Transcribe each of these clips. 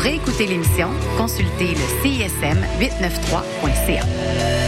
réécouter l'émission, consultez le CISM 893.ca.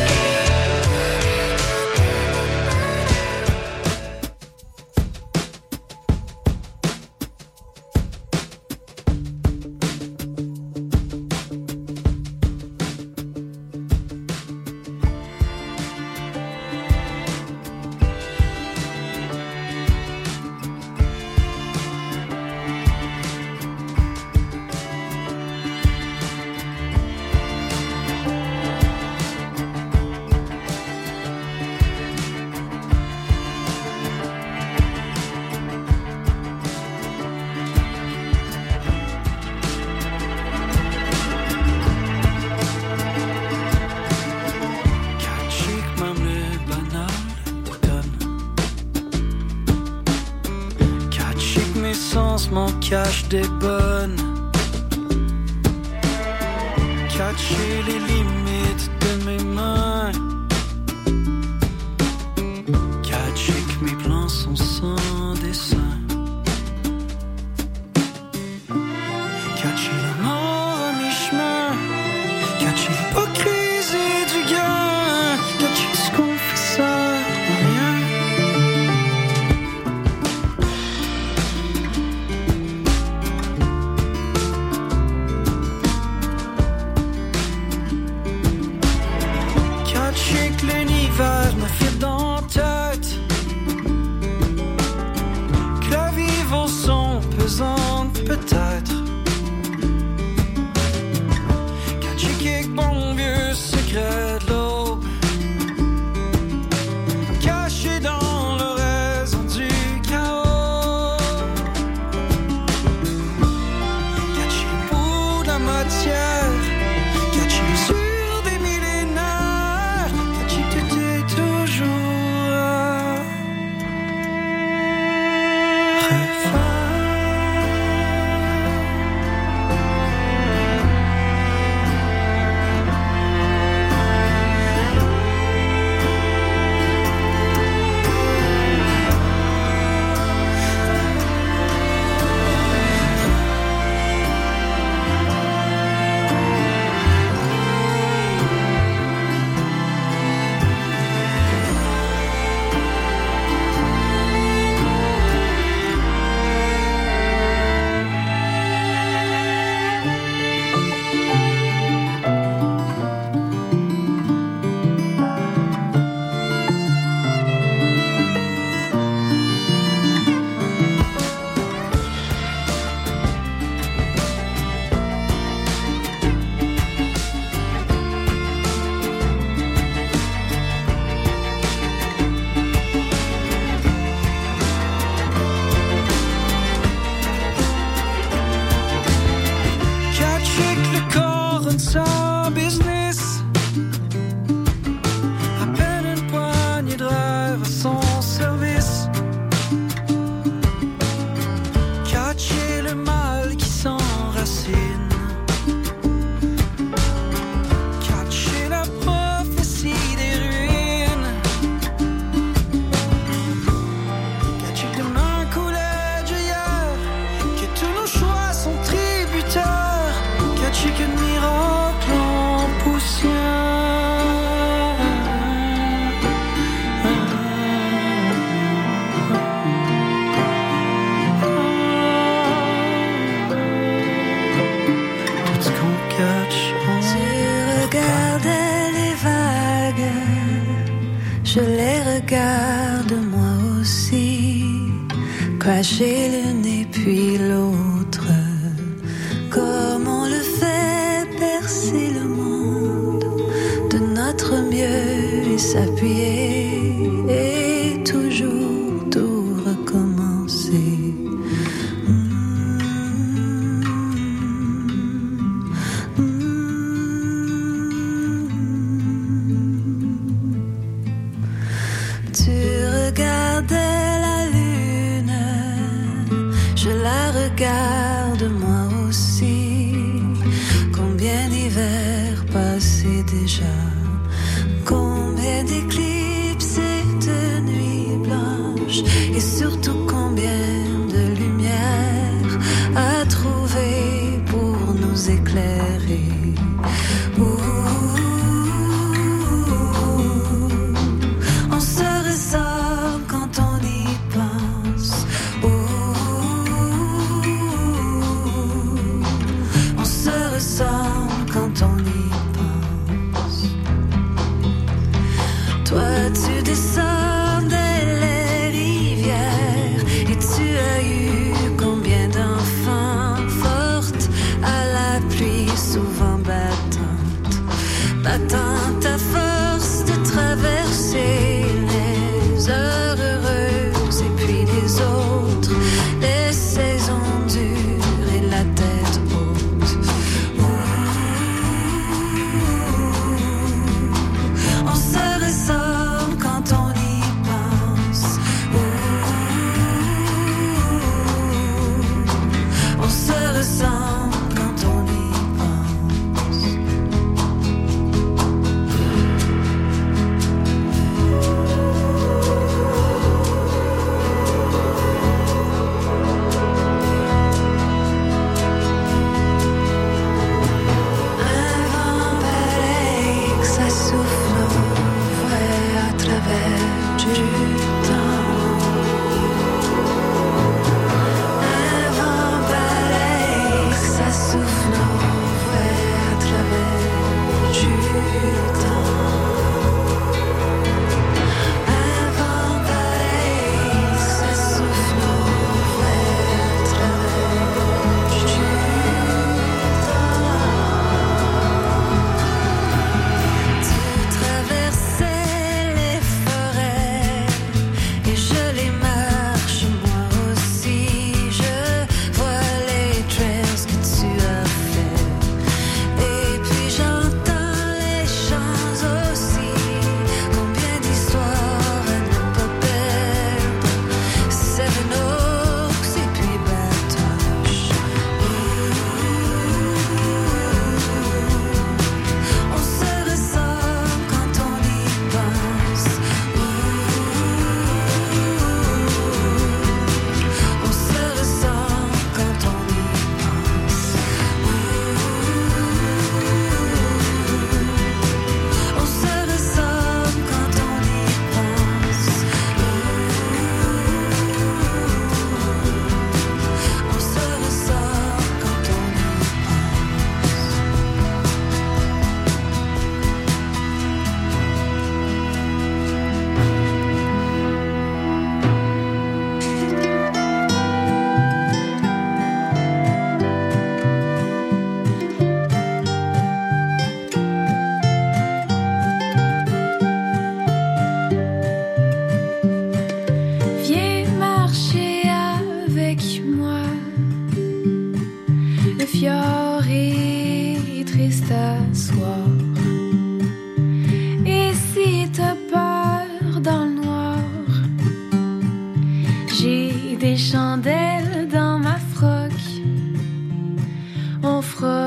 en retard.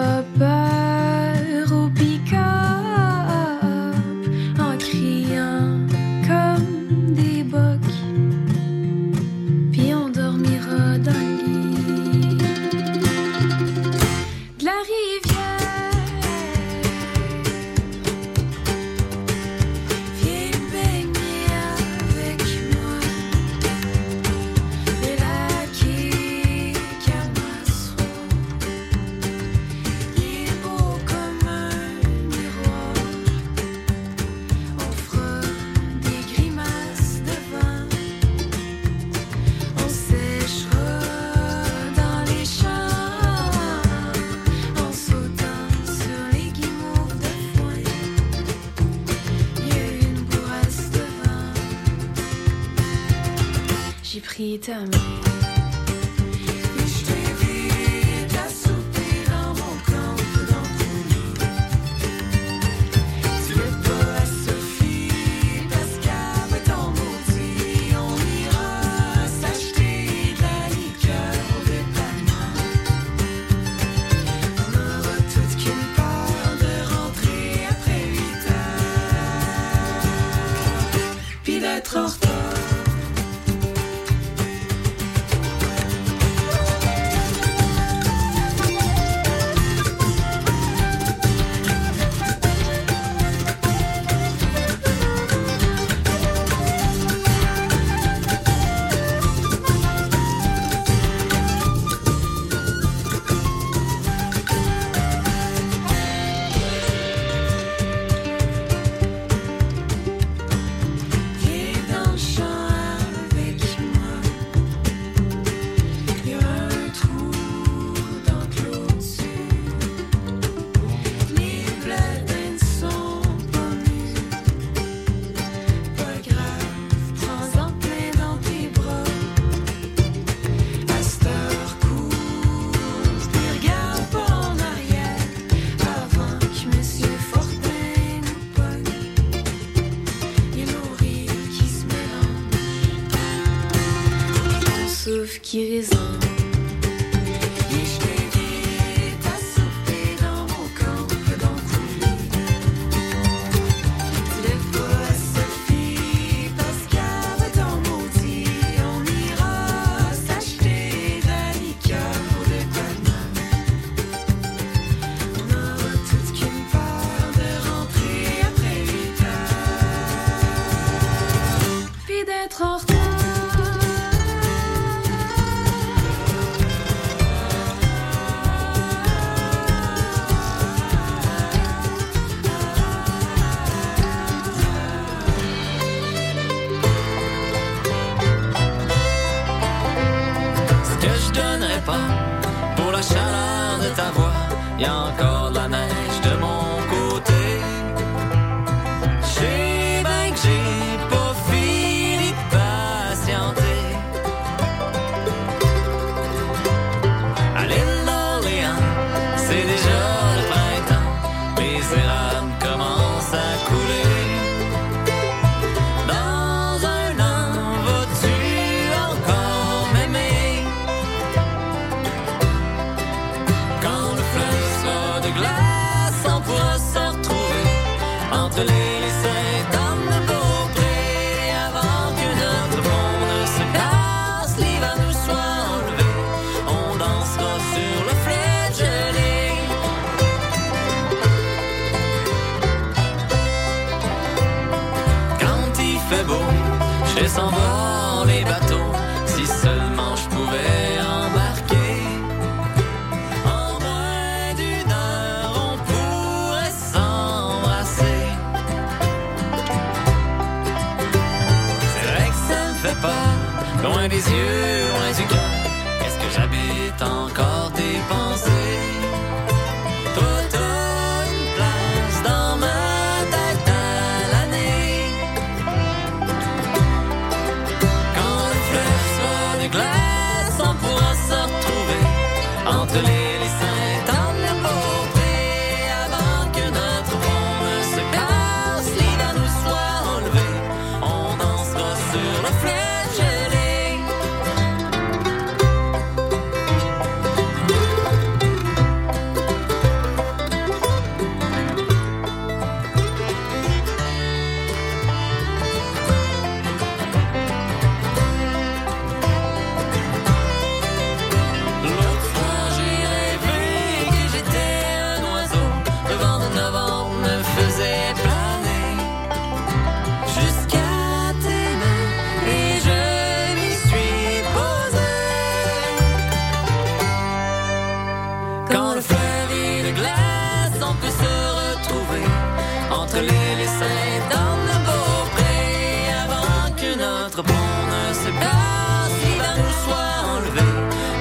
sais pas s'il va nous soit enlevé.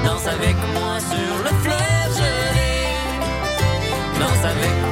Danse avec moi sur le fleuve gelé. Danse avec moi.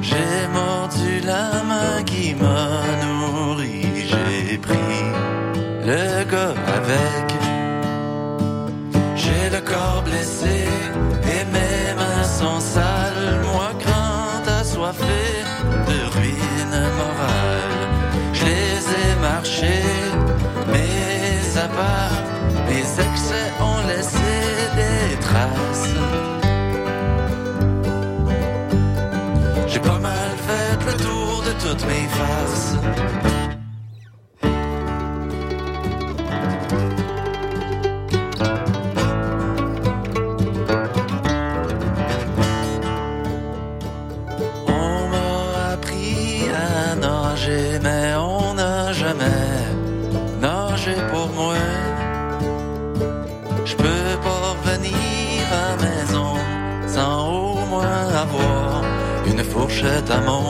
J'ai mordu la main qui m'a nourri, j'ai pris le gars avec. J'ai le corps blessé et mes mains sont sales, moi grand assoiffé de ruines morales. Je les ai marchés, mes abats, mes excès ont laissé des traces. mes faces. On m'a appris à nager, mais on n'a jamais nagé pour moi. Je peux pas revenir à la maison sans au moins avoir une fourchette à mon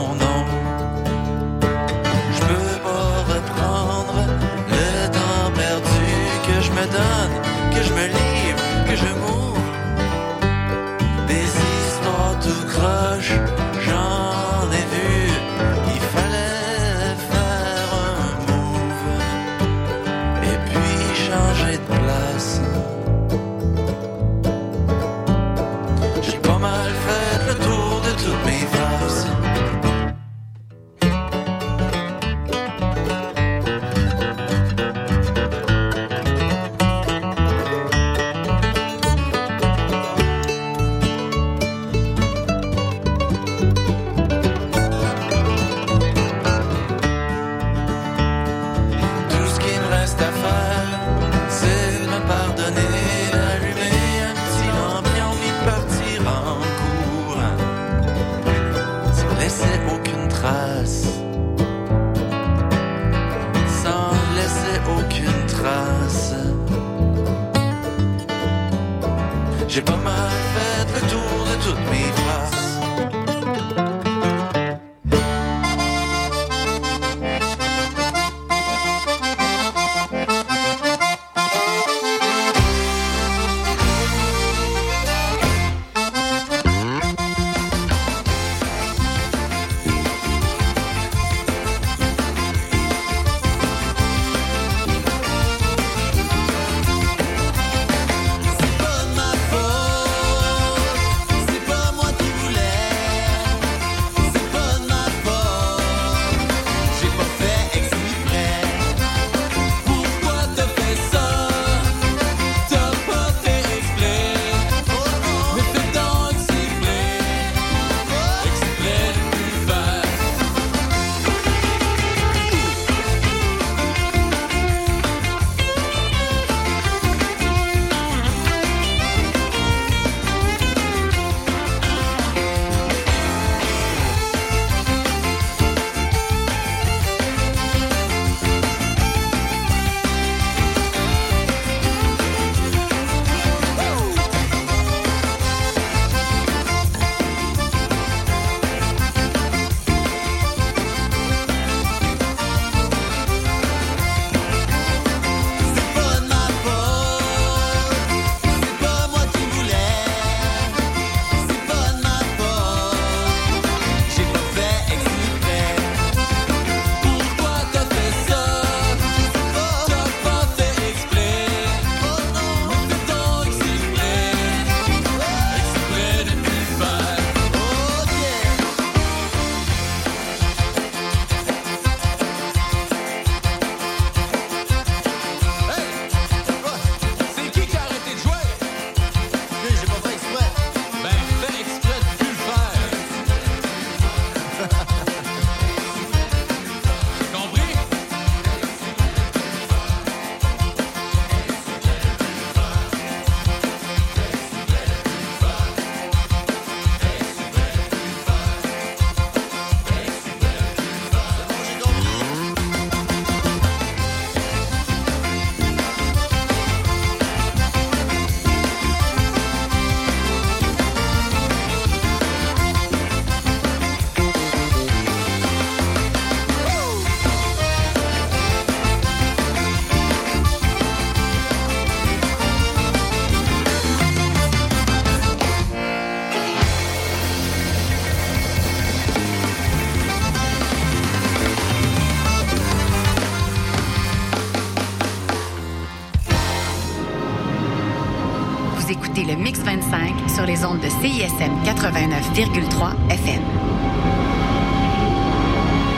Vous écoutez le Mix 25 sur les ondes de CISM 89,3 FM.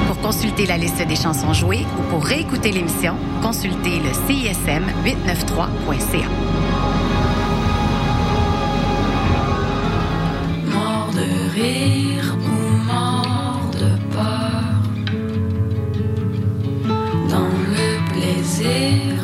Pour consulter la liste des chansons jouées ou pour réécouter l'émission, consultez le CISM 893.ca. Mort de rire ou mort de peur, dans le plaisir.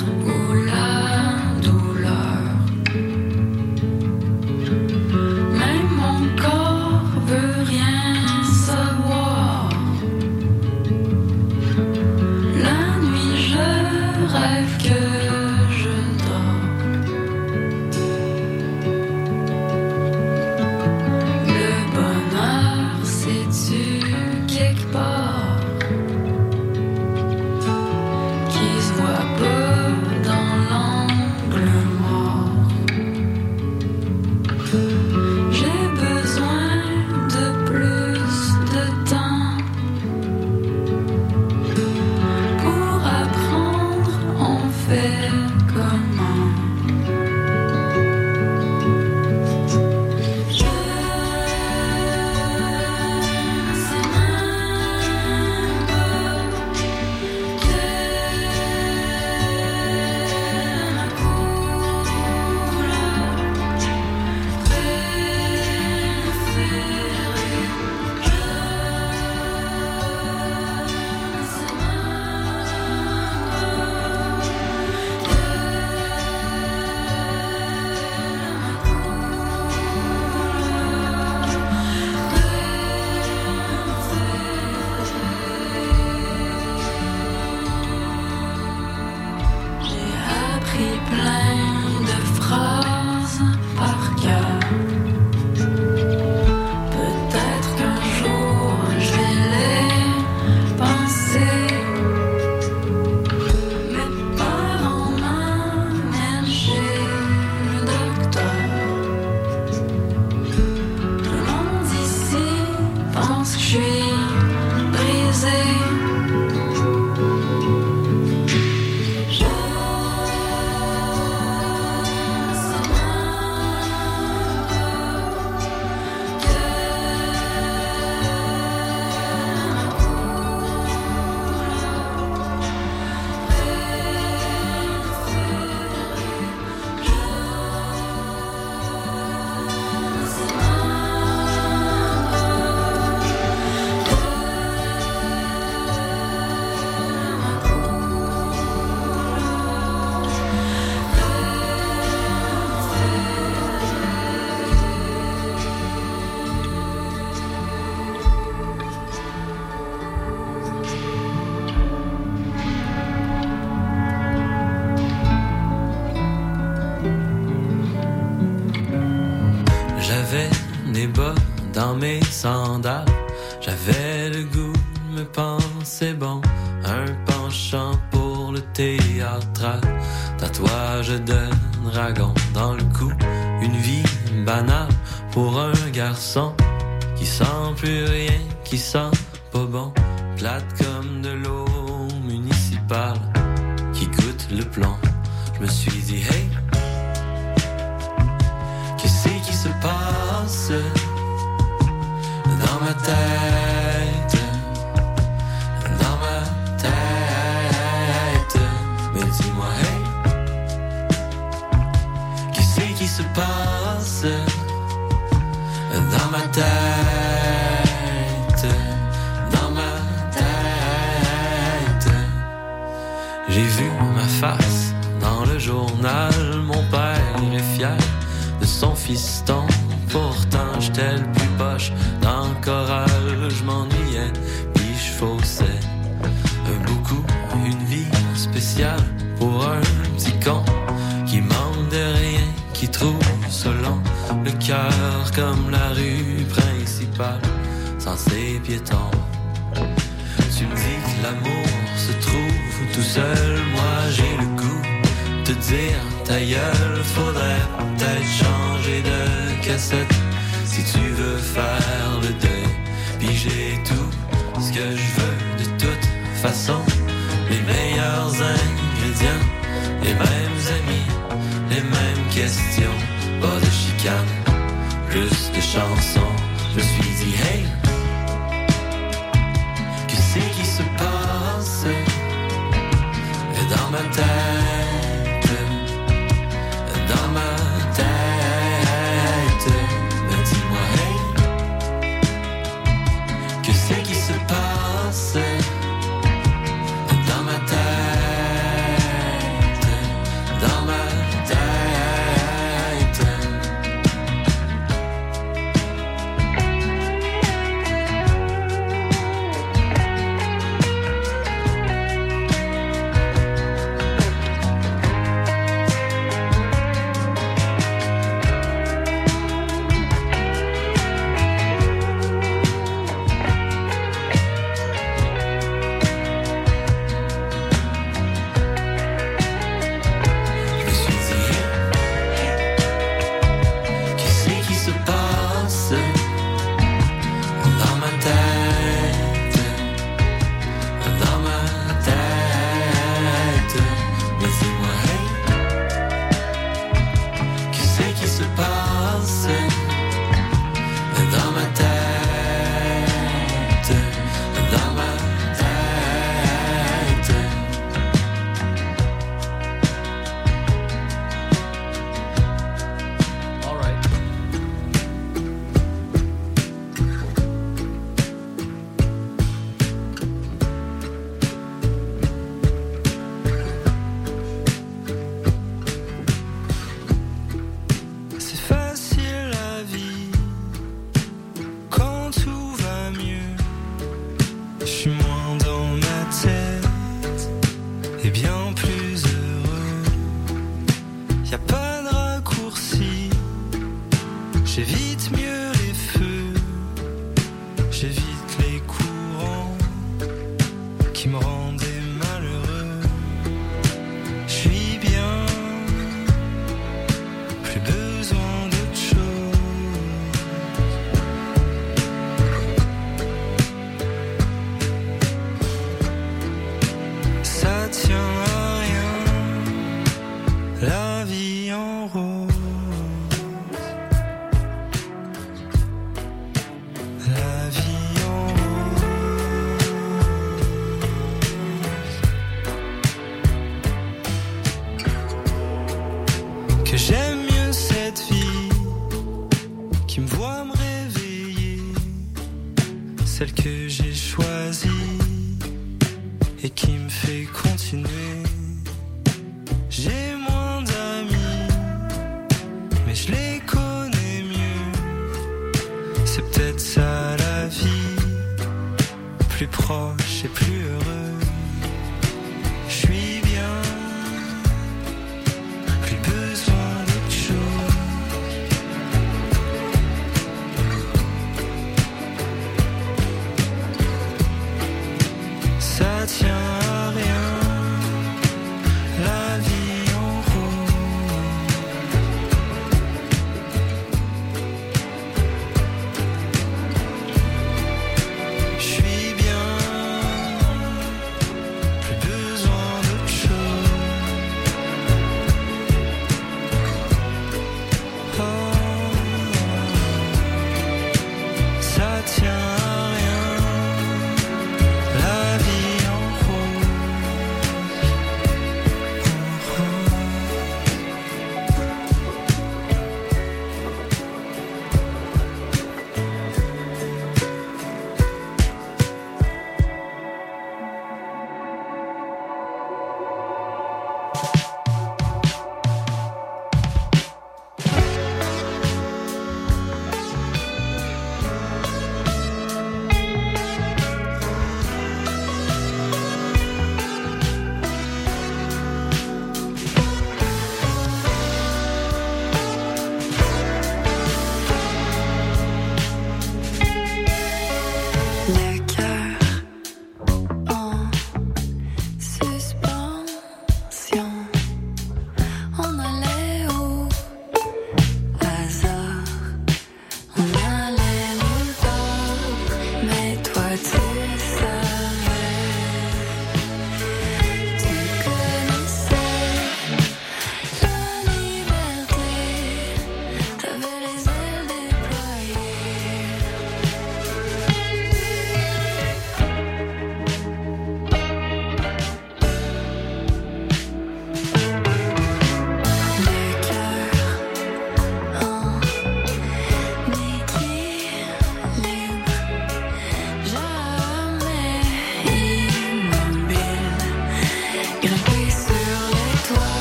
J'avais le goût me penser bon, un penchant pour le théâtral, tatouage de dragon.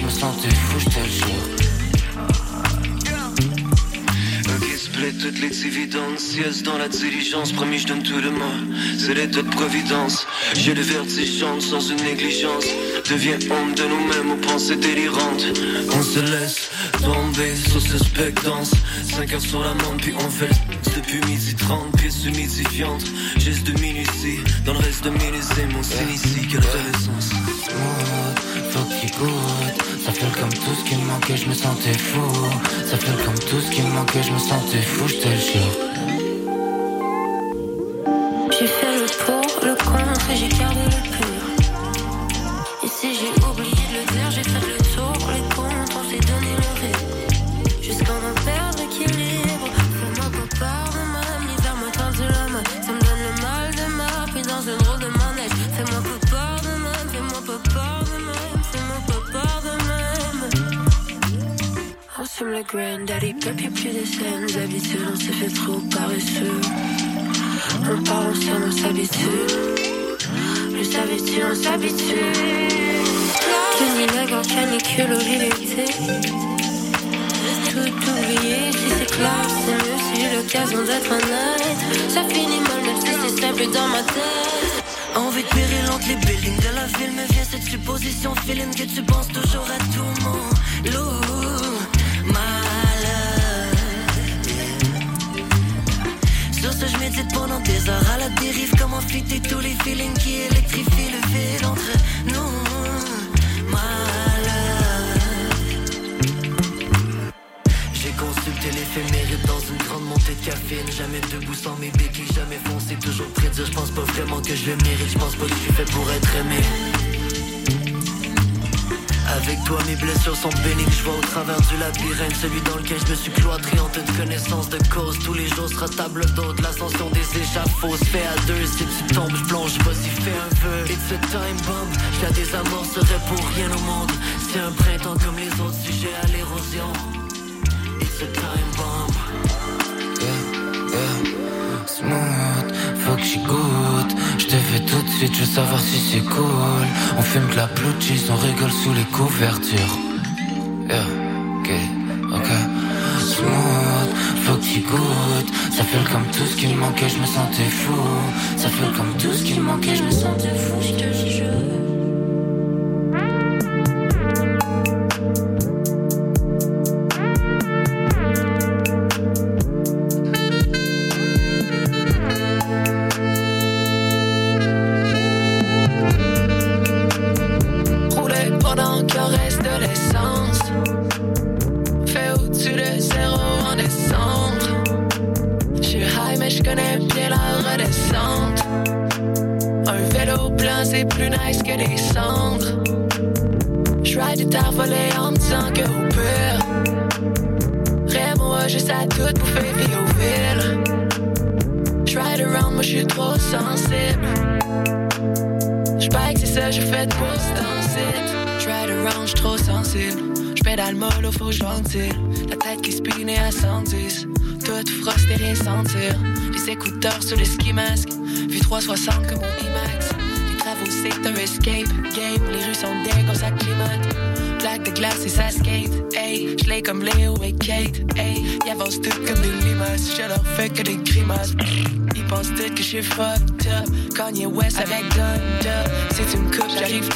je me sentais fou, je te jure. toutes les évidences. Yes, dans la diligence, promis, je donne tout de moi. C'est l'état de providence. J'ai le vertige sans une négligence. Deviens homme de nous-mêmes aux pensées délirantes. On se laisse tomber sous ce spectance. 5 heures sur la montre, puis on fait le depuis midi 30, pièces humidifiantes. Geste de minutie, dans le reste de mes mon s'initie. Quelle renaissance. Faut ça fait comme tout ce qui manquait, je me sentais fou. Ça fait comme tout ce qui manquait, je me sentais fou, je te jure. Granddaddy, y'a plus de scènes habitudes, on s'est fait trop paresseux. On parle ensemble, on s'habitue. Le savais-tu, on s'habitue. Kenny Nagor, canicule, l'été. Tout oublier, si c'est clair, c'est mieux si j'ai l'occasion d'être honnête. Ça finit mal, même si c'est simple dans ma tête. Envie de péril entre les buildings de la ville me vient cette supposition feeling que tu penses toujours à tout mon loup. Des heures à la dérive. Comment flitter tous les feelings qui électrifient le vide entre nous. J'ai consulté l'éphéméride dans une grande montée de caféine. Jamais debout sans mes béquilles, jamais foncé, toujours près de dire. Je pense pas vraiment que je le mérite. Je pense pas que je suis fait pour être aimé. Avec toi mes blessures sont bénignes, je vois au travers du labyrinthe Celui dans lequel je me suis cloîtré en toute connaissance de cause. Tous les jours sera table d'hôte, l'ascension des échafauds. Fait à deux, si tu tombes, je plonge, vas-y fais un vœu It's a time bomb, je des amours serait pour rien au monde. C'est un printemps comme les autres sujets à l'érosion. It's a time bomb smooth, faut que goûte. Je te fais tout de suite, je veux savoir si c'est cool. On fume de la blue cheese, on rigole sous les couvertures. Yeah, ok, ok. Smooth, faut que goûte. Ça fait comme tout ce qui me manquait, je me sentais fou. Ça fait comme tout ce qui me manquait, je me sentais fou, je te jure Kanye West avec Donda. Si tu me coupes, j'arrive.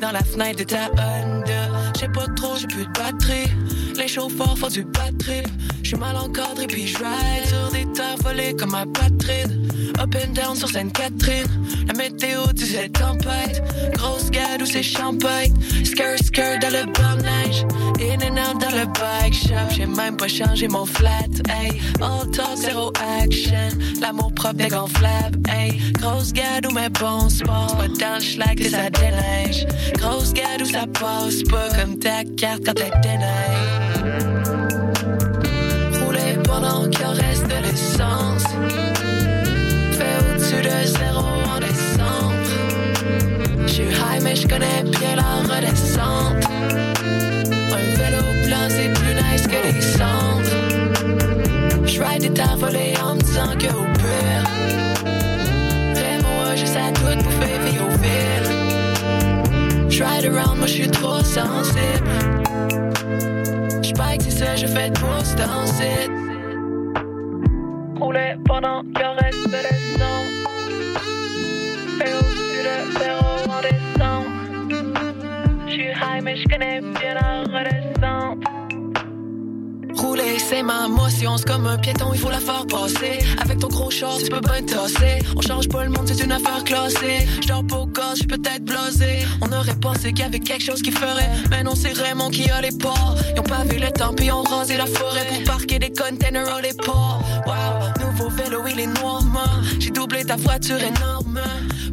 Dans la fenêtre de ta Honda. J'ai pas trop, j'ai plus de batterie. Les chauffeurs font du batterie. J'suis mal encadré puis j'ride sur des terres volées comme ma patrine. Up and down sur Sainte-Catherine. La météo disait tempête. Grosse gade ou c'est champagne. Skirt, skirt dans le bar neige. In and out dans le bike shop. J'ai même pas changé mon flat. Hey, all talk, zéro action. L'amour propre dégonflable. Hey, grosse gade ou mes bons sports. Pas dans le schlag que ça déneige. Grosse gade ou ça passe pas comme ta carte quand elle déneige. Rouler pendant qu'il reste de l'essence au-dessus de zéro en décembre. J'suis high, mais j'connais bien la redescente. Un vélo blanc, c'est plus nice que les cendres. J'ride des Moi j'suis trop sensible. J'bike, c'est ça, je fais pour danser. C'est ma motion, c'est comme un piéton, il faut la faire passer. Avec ton gros short, tu peux pas tosser. On change pas le monde, c'est une affaire classée. J'dors pas au corps, j'suis peut-être blasé. On aurait pensé qu'il y avait quelque chose qui ferait. Mais non, c'est Raymond qui a les ports. Ils ont pas vu le temps, puis ont rasé la forêt pour parquer des containers les ports. Wow, nouveau vélo, il est noir, J'ai doublé ta voiture énorme.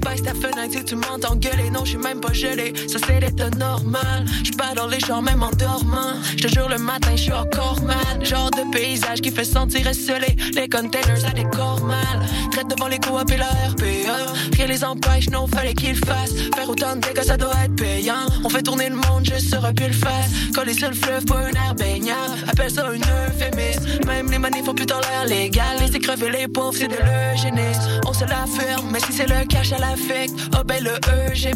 Baisse ta fenêtre si tu m'entends gueuler. Non, je suis même pas gelé. Ça, c'est l'état normal. Je pas dans les champs, même en dormant. Je te jure, le matin, je suis encore mal. Genre de paysage qui fait sentir esselé. Les containers, ça décore mal. Traite devant les coups et la RPE. Rien les empêche, non, fallait qu'ils fassent. Faire autant de dégâts, ça doit être payant. On fait tourner le monde, je serais plus le face. Coller sur le fleuve pour un air baignant. Appelle ça une euphémisme. Même les manifs font plus dans l'air légal. Les crever les pauvres, c'est de l'eugénisme. On se la ferme, mais si c'est le cash à la l'affect. Oh ben le E, j'ai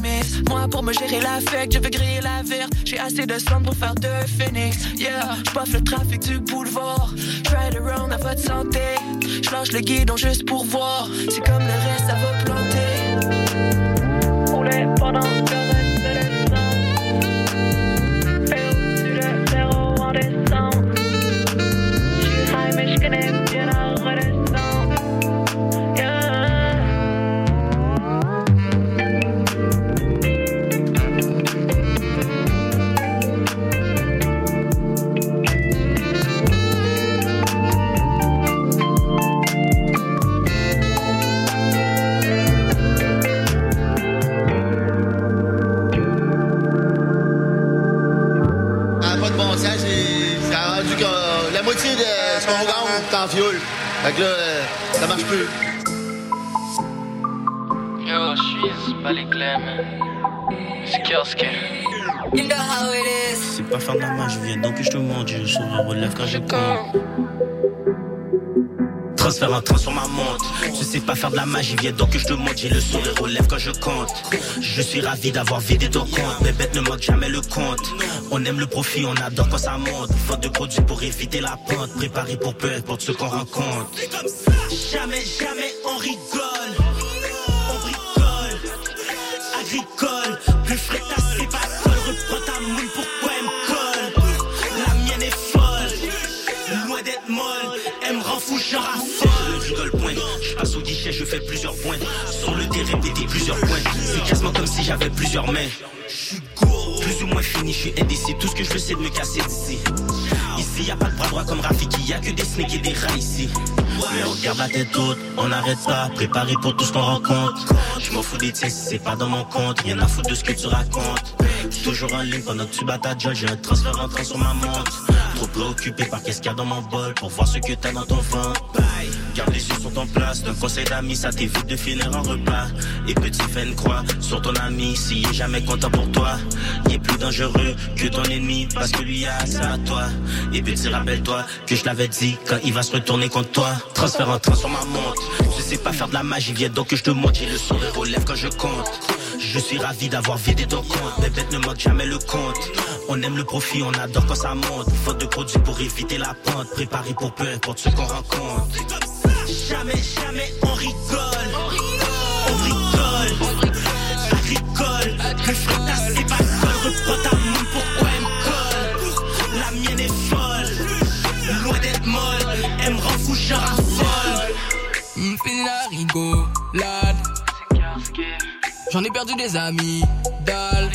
Moi pour me gérer l'affect, je veux griller la verte. J'ai assez de sang pour faire deux phoenix. Yeah, j'paffe le trafic du boulevard. Ride around à votre santé. J'lâche le guidon juste pour voir. C'est comme le reste, ça va planter. Rouler pendant que que là, euh, ça marche plus. Yo, je suis pas les C'est kiosque. You know how it is. C'est pas faire de la main, je viens donc je te montre, je souris relève quand je compte. Transfert en train sur ma montre. Je sais pas faire de la magie, viens donc que je te montre. J'ai le sourire aux lèvres quand je compte. Je suis ravi d'avoir vidé ton compte. Mes bêtes ne manquent jamais le compte. On aime le profit, on adore quand ça monte. Faute de produits pour éviter la pente. Préparé pour peu importe ce qu'on rencontre. Jamais, jamais on rigole. On bricole. Agricole. Elle me rend fou, genre je passe au guichet, je fais plusieurs points. Sur le terrain, répété plusieurs points. C'est quasiment comme si j'avais plusieurs mains. Plus ou moins fini, je suis indécis. Tout ce que je veux, c'est de me casser d'ici. Ici, y a pas de bras droit comme Rafiki, y a que des snakes et des rats ici. Mais on garde la tête haute, on n'arrête pas, préparé pour tout ce qu'on rencontre. Je m'en fous des tiens c'est pas dans mon compte, rien à foutre de ce que tu racontes. Toujours en ligne pendant que tu bats ta job, j'ai un transfert entrant sur ma montre. Trop préoccupé par qu'est-ce qu'il y a dans mon bol pour voir ce que t'as dans ton ventre. Bye. Garde les yeux sur ton place, d'un conseil d'amis, ça t'évite de finir en repas. Et petit une croix sur ton ami, s'il est jamais content pour toi. Il est plus dangereux que ton ennemi, parce que lui a ça à toi. Et petit, rappelle-toi que je l'avais dit quand il va se retourner contre toi. Transfert en train sur ma montre. Je sais pas faire de la magie, viens donc je te montre. J'ai le sourire aux lèvres quand je compte. Je suis ravi d'avoir vidé ton compte. Mes bêtes ne manquent jamais le compte. On aime le profit, on adore quand ça monte. Faute de produits pour éviter la pente. Préparé pour peu importe ce qu'on rencontre. Jamais, jamais on rigole. On rigole. Ça rigole. Le frère c'est pas seul. Reprends ta main, pourquoi elle me colle? La mienne est folle. Loin d'être molle. Elle me rend fou, je raffole. La rigolade. J'en ai perdu des amis. Dalle.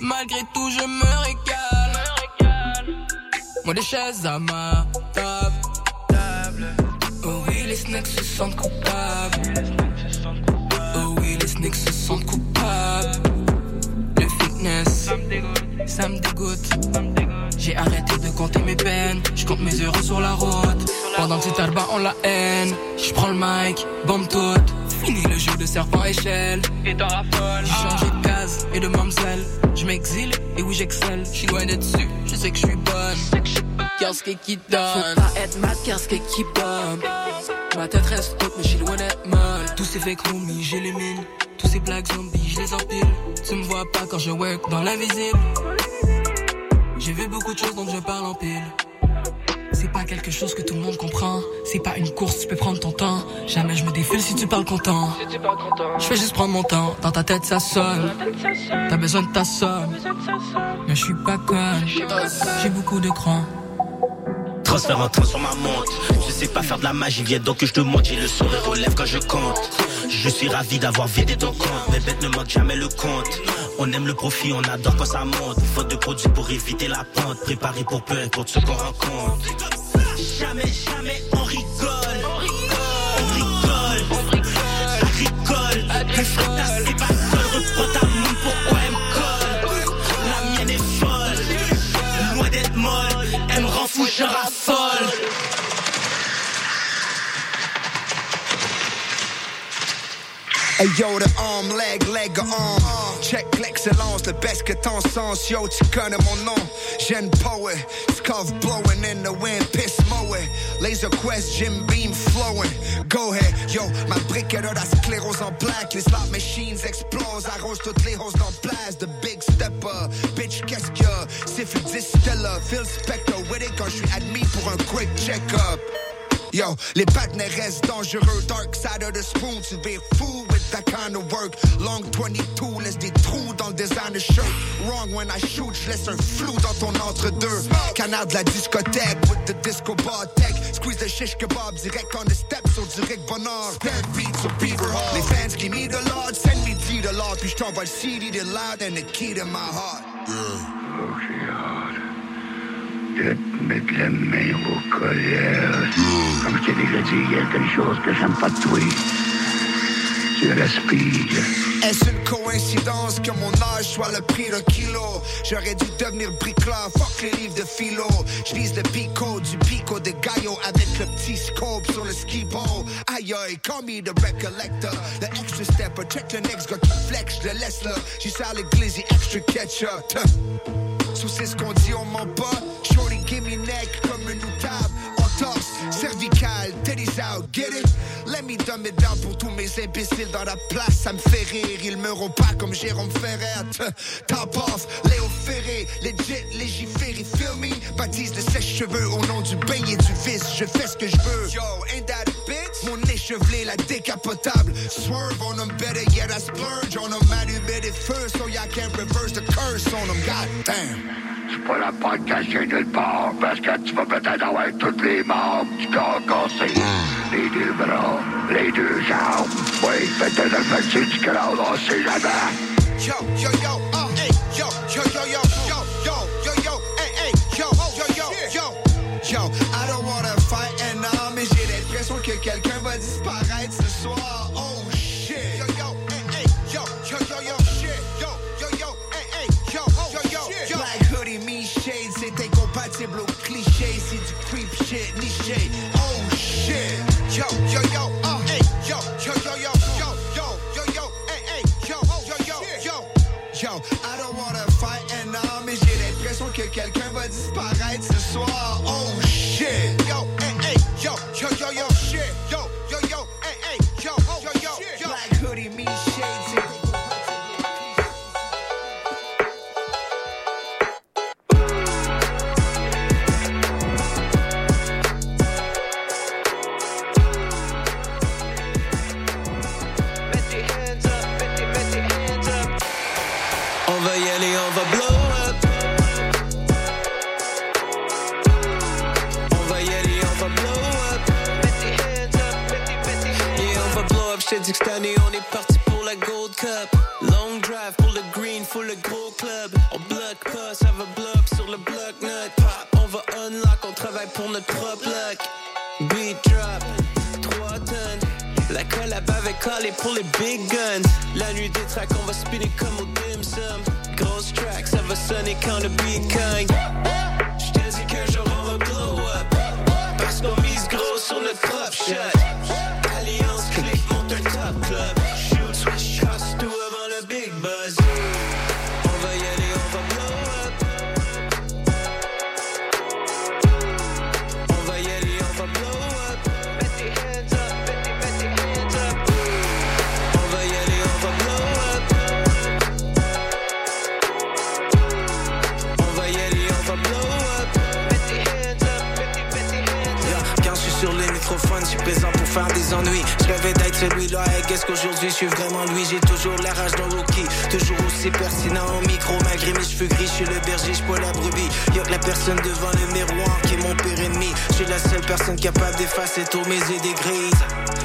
Malgré tout, je me régale. Moi, des chaises à ma table. Oh oui, les snacks se sentent coupables. Oh oui, les snacks se sentent coupables. Le fitness, ça me dégoûte. J'ai arrêté de compter mes peines. Je compte mes euros sur la route. Pendant que c'est bas on la haine. Je prends le mic, bombe toute. Fini le jeu de serpent échelle. Et dans la folle. J'ai changé de case et de mamselle. Je m'exile et oui j'excelle. Je suis loin d'être dessus. Je sais que je suis bonne. Qu'est-ce qui donne? Faut pas être mad, qu'est-ce qui bombe. Ma tête reste haute, mais je suis loin d'être mal. Tous ces fake homies, j'élimine. Tous ces blagues zombies, je les empile. Tu me vois pas quand je work dans l'invisible. J'ai vu beaucoup de choses donc je parle en pile. C'est pas quelque chose que tout le monde comprend. C'est pas une course, tu peux prendre ton temps. Jamais je me défile si tu parles content. Je fais juste prendre mon temps. Dans ta tête ça sonne. T'as besoin de ta somme. Mais je suis pas conne. J'ai beaucoup de crans. Transfert en train sur ma montre. Je sais pas faire de la magie, viens donc que je te montre. J'ai le sourire aux lèvres quand je compte. Je suis ravi d'avoir vidé ton compte. Mes bêtes ne manquent jamais le compte. On aime le profit, on adore quand ça monte. Faute de produits pour éviter la pente. Préparé pour peu importe ce qu'on rencontre. Jamais, jamais on rigole. On rigole. On rigole. Ça rigole. Le frère, c'est pas seul. Reprends ta main, pourquoi elle me colle La mienne est folle. Loin d'être molle. Elle me rend fou, je raffole. Hey yo, the arm, leg, leg, arm. Check l'excellence, le best que ton sens. Yo, tu connais mon nom. Gen poet, scuff blowing in the wind, piss mowing. Laser quest, Jim beam flowing. Go ahead, yo, ma briquette a la sclérose en black. Les slot machines explosent, arrose toutes les roses dans place. The big stepper, bitch, qu'est-ce que Siffle distiller, Phil Spector with it quand je suis admis pour un quick check-up. Yo, les partenaires restent dangereux. Dark side of the spoon, tu be fou with that kind of work. Long 22, laisse des trous dans le designer shirt. Wrong when I shoot, je laisse un flou dans ton entre-deux. Canard de la discothèque with the disco bar tech. Squeeze the shish kebab direct on the steps sur direct bonheur. Stand beats sur Beaver Hall. Les fans qui me the Lord, send me to the Lord. Puis je t'envoie le CD de loud and the key to my heart. de te mettre la main au colère. Comme je t'ai déjà dit, il y a quelque chose que j'aime pas de toi. Tu respires. Est-ce une coïncidence que mon âge soit le prix d'un kilo? J'aurais dû devenir bricoleur, fuck les livres de philo. Je vise le pico du pico de Gallo avec le petit scope sur le ski ball. Aïe aïe, call me the recollector. The extra stepper, check the next gars qui flex, je le laisse là. J'y sers le extra ketchup. Sous c'est ce qu'on dit, on ment pas. Shorty, give me neck comme une table. On torse, cervical, teddy's out, get it? Let me dumb it down pour tous mes imbéciles dans la place. Ça me fait rire, ils me pas comme Jérôme Ferrer. Tuh. Top off, Léo Ferré, legit, légiféré, feel me? Baptise le sèche-cheveux au nom du bain et du vice. Je fais ce que je veux. Yo, ain't that a bitch? Mon échevelé, la décapotable. Swerve on them, better yet I splurge on them. Allumé feux, so y'all can't reverse the curse on them. God damn. Tu pourras pas te cacher nulle part parce que tu vas peut-être avoir toutes les membres du corps cassé. Les deux bras, les deux jambes. Oui, peut-être fait du crâne, on sait jamais. Yo, yo, yo, uh, hey, yo, yo, yo, yo, yo, yo, yo, yo, hey, hey, yo, yo, yo, yo, yo. I don't disparaître ce soir. Oh shit. Yo, yo, hey, hey, yo, yo, yo, yo, shit. Yo, yo, yo, hey, hey, yo, yo, yo, Black hoodie, me shade, c'est incompatible au cliché, c'est du creep shit, niché. Oh shit. yo, Tracks, on va spinner comme au dim sum. Grosse track, ça va sonner quand le beat celui-là, qu'est-ce qu'aujourd'hui je suis vraiment lui. J'ai toujours la rage d'un rookie, toujours aussi pertinent au micro. Malgré mes cheveux gris, je suis le berger, je pas la brebis. Y'a que la personne devant le miroir qui est mon pire ennemi. Je suis la seule personne capable d'effacer tous mes idées grises.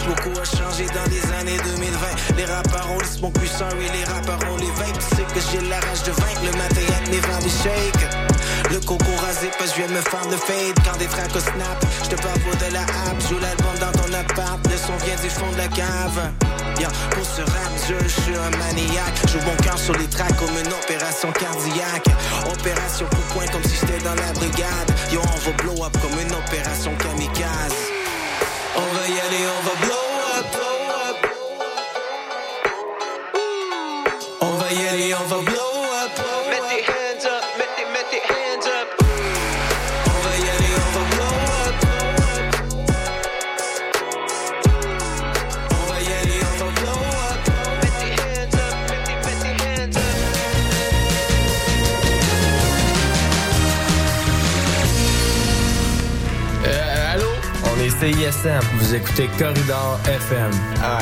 Beaucoup a changé dans les années 2020. Les rappeurs ont les smoke puissants et les rappeurs ont les. Tu sais que j'ai la rage de vaincre le matin avec mes vents des shakes. Le coco rasé que je viens me faire le fade. Quand des au snap, je te parle pas de la app. Joue l'album dans ton appart, le son vient du fond de la cave. Yeah, pour ce rap, je, suis un maniaque. Joue mon cœur sur les tracks comme une opération cardiaque. Opération coup de poing comme si j'étais dans la brigade. Yo, on va blow up comme une opération kamikaze. On va y aller, on va blow CISM. Vous écoutez Corridor FM. Ah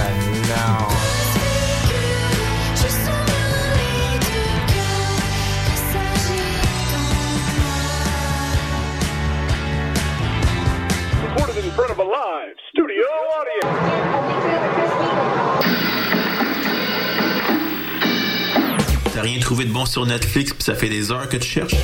non. Recorded in front of a live studio audience. T'as rien trouvé de bon sur Netflix puis ça fait des heures que tu cherches?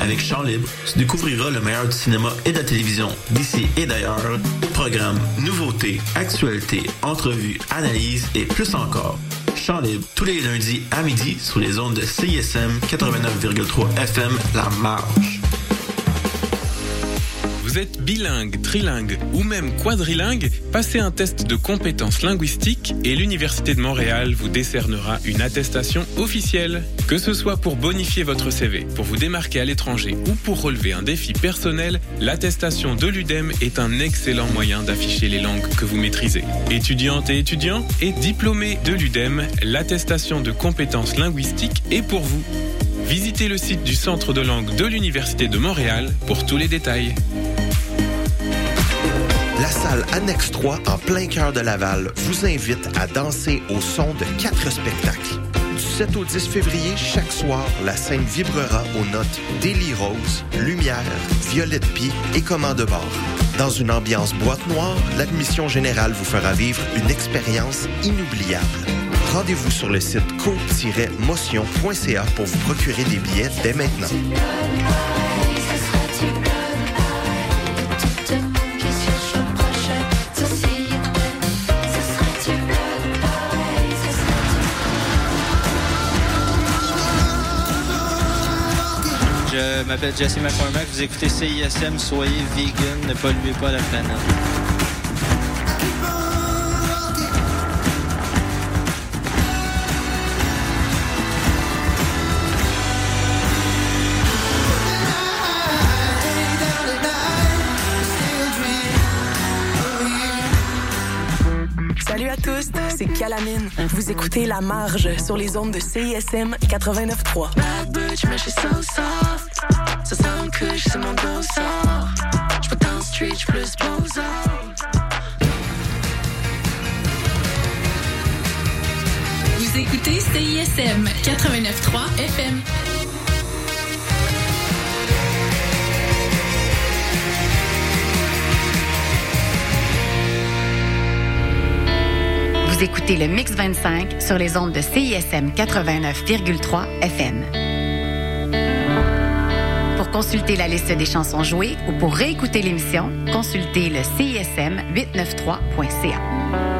Avec Chant Libre, tu découvriras le meilleur du cinéma et de la télévision d'ici et d'ailleurs. Programmes, nouveautés, actualités, entrevues, analyses et plus encore. Chant Libre, tous les lundis à midi sur les ondes de CISM 89,3 FM La Marge. Vous êtes bilingue, trilingue ou même quadrilingue Passez un test de compétences linguistiques et l'Université de Montréal vous décernera une attestation officielle. Que ce soit pour bonifier votre CV, pour vous démarquer à l'étranger ou pour relever un défi personnel, l'attestation de l'UDEM est un excellent moyen d'afficher les langues que vous maîtrisez. Étudiantes et étudiants et diplômés de l'UDEM, l'attestation de compétences linguistiques est pour vous. Visitez le site du Centre de langue de l'Université de Montréal pour tous les détails. La salle Annexe 3, en plein cœur de Laval, vous invite à danser au son de quatre spectacles. Du 7 au 10 février, chaque soir, la scène vibrera aux notes Daily Rose, Lumière, Violette Pie et Commande de bord. Dans une ambiance boîte noire, l'admission générale vous fera vivre une expérience inoubliable. Rendez-vous sur le site co-motion.ca pour vous procurer des billets dès maintenant. M'appelle Jesse McCormack, vous écoutez CISM, soyez vegan, ne polluez pas la planète. Salut à tous, c'est Calamine. Vous écoutez La Marge sur les ondes de CISM 89.3. Ça sent que je suis mon dos sort. Je dans le street, je plus bozo. Vous écoutez CISM 89.3 FM. Vous écoutez le Mix 25 sur les ondes de CISM 89,3 FM. Pour consulter la liste des chansons jouées ou pour réécouter l'émission, consultez le CISM 893.ca.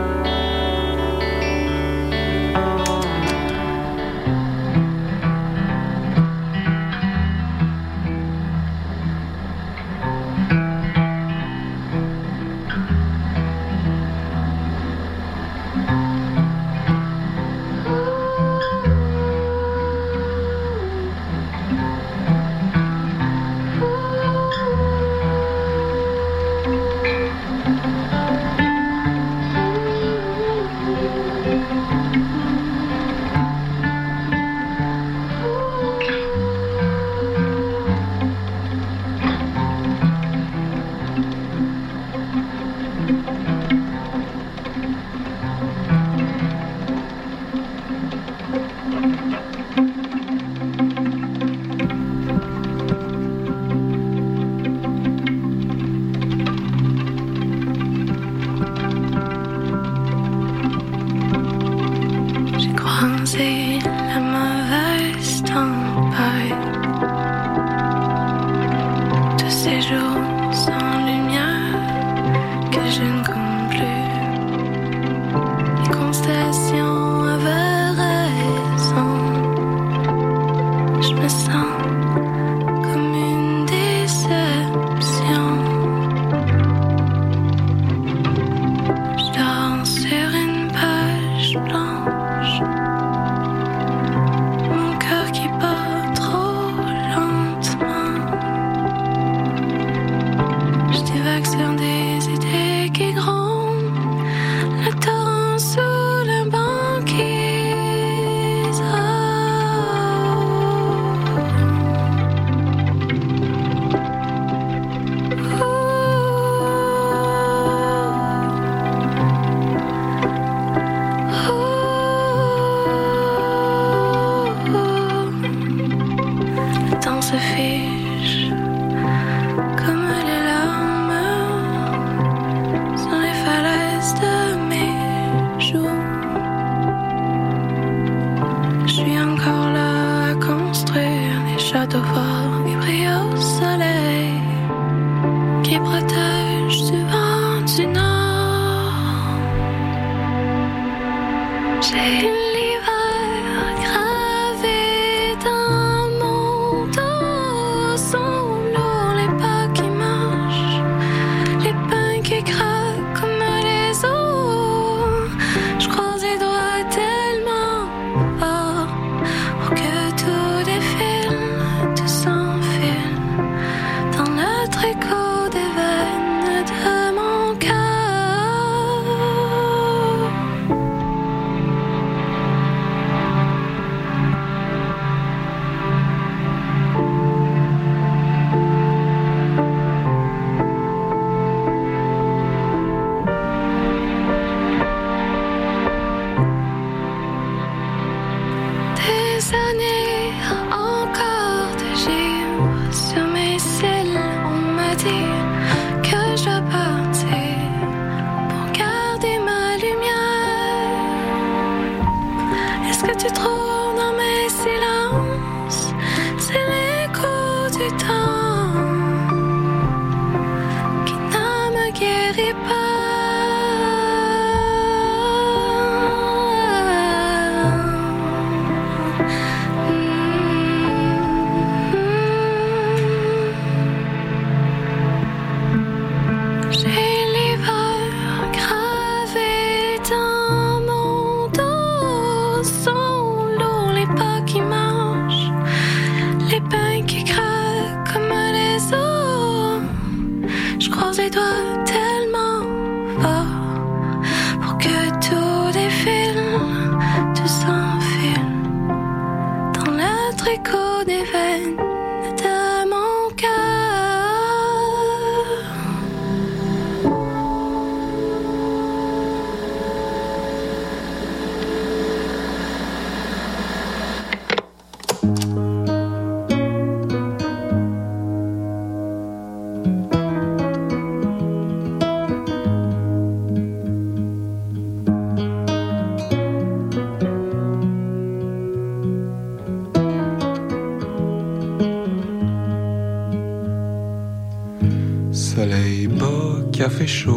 Je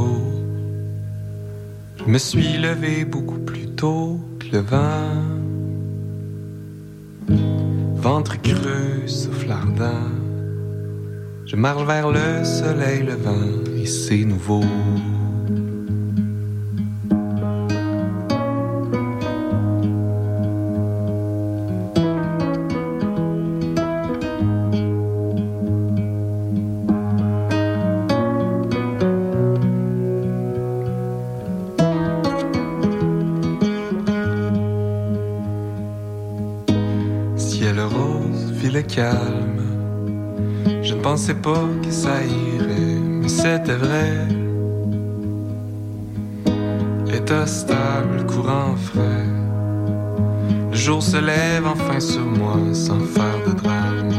me suis levé beaucoup plus tôt que le vent. Ventre creux, souffle ardent. Je marche vers le soleil levant et c'est nouveau. État stable, courant frais. Le jour se lève enfin sur moi sans faire de drame.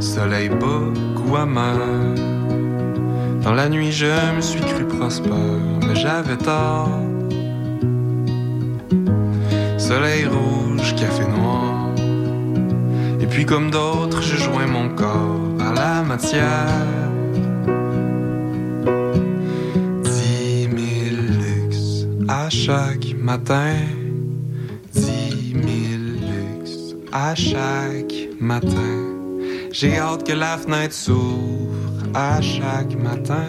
Soleil bas, goût amer. Dans la nuit, je me suis cru prospère, mais j'avais tort. Soleil rouge, café noir. Et puis comme d'autres, je joins mon corps à la matière. À chaque matin. Dix mille luxe à chaque matin. J'ai hâte que la fenêtre s'ouvre à chaque matin.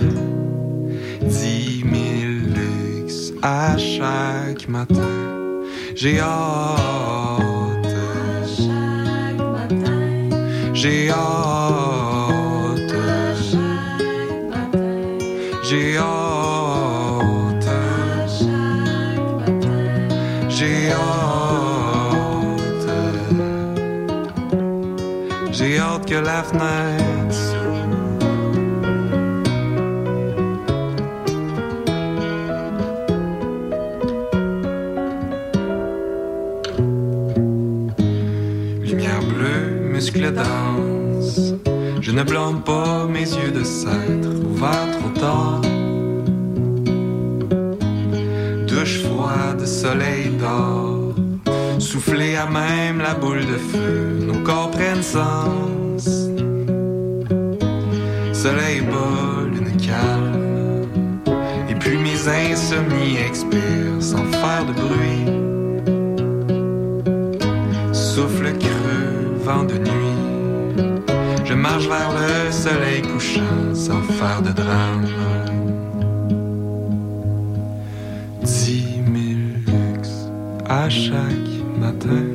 Dix mille luxe à chaque matin. J'ai hâte. J'ai hâte. Je ne blâme pas mes yeux de s'être ouverts trop tard. Douche froide, soleil d'or. Souffler à même la boule de feu, nos corps prennent sens. Soleil bas, lune calme. Et puis mes insomnies expirent sans faire de bruit. Souffle creux, vent de nuit. Marche vers le soleil couchant sans faire de drame. Dix mille luxe à chaque matin.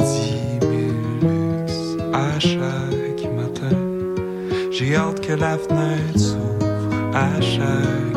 Dix mille luxe à chaque matin. J'ai hâte que la fenêtre s'ouvre à chaque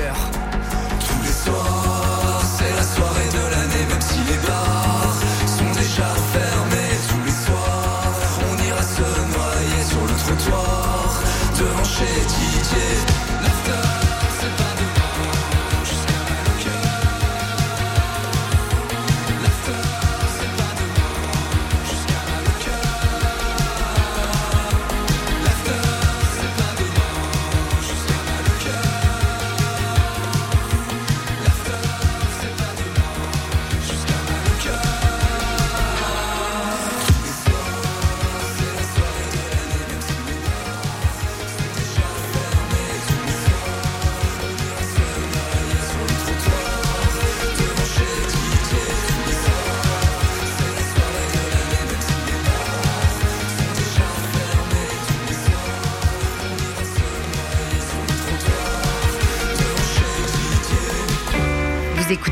ailleurs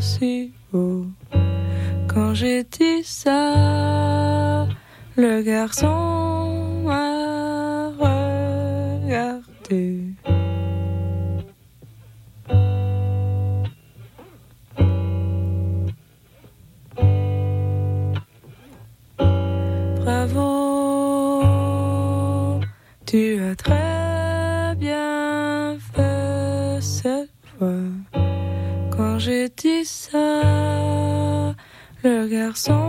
Si beau. Quand j'ai dit ça, le garçon m'a regardé. Bravo, tu as très garçon.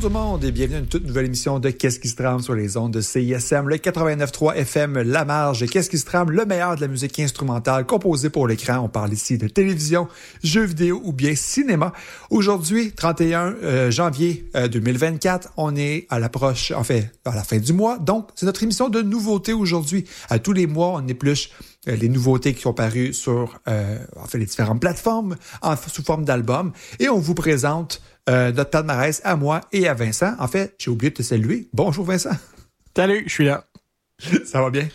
Bonjour tout le monde et bienvenue à une toute nouvelle émission de Qu'est-ce qui se trame sur les ondes de CISM, le 89.3 FM La Marge. Qu'est-ce qui se trame? Le meilleur de la musique instrumentale composée pour l'écran. On parle ici de télévision, jeux vidéo ou bien cinéma. Aujourd'hui, 31 euh, janvier 2024, euh, on est à l'approche, en fait, à la fin du mois. Donc, c'est notre émission de nouveautés aujourd'hui. À tous les mois, on épluche euh, les nouveautés qui sont parues sur en les différentes plateformes sous forme d'album. Et on vous présente euh, notre palmarès à moi et à Vincent. En fait, j'ai oublié de te saluer. Bonjour Vincent. Salut, je suis là. ça va bien?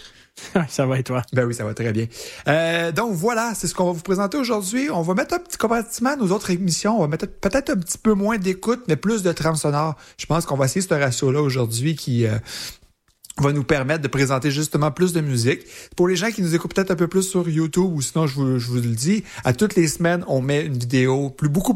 ça va et toi? Ben oui, ça va très bien. Euh, donc voilà, c'est ce qu'on va vous présenter aujourd'hui. On va mettre un petit comparativement à nos autres émissions. On va mettre peut-être un petit peu moins d'écoute, mais plus de trame sonore. Je pense qu'on va essayer ce ratio-là aujourd'hui qui, euh, va nous permettre de présenter justement plus de musique. Pour les gens qui nous écoutent peut-être un peu plus sur YouTube ou sinon je vous, je vous le dis, à toutes les semaines, on met une vidéo plus beaucoup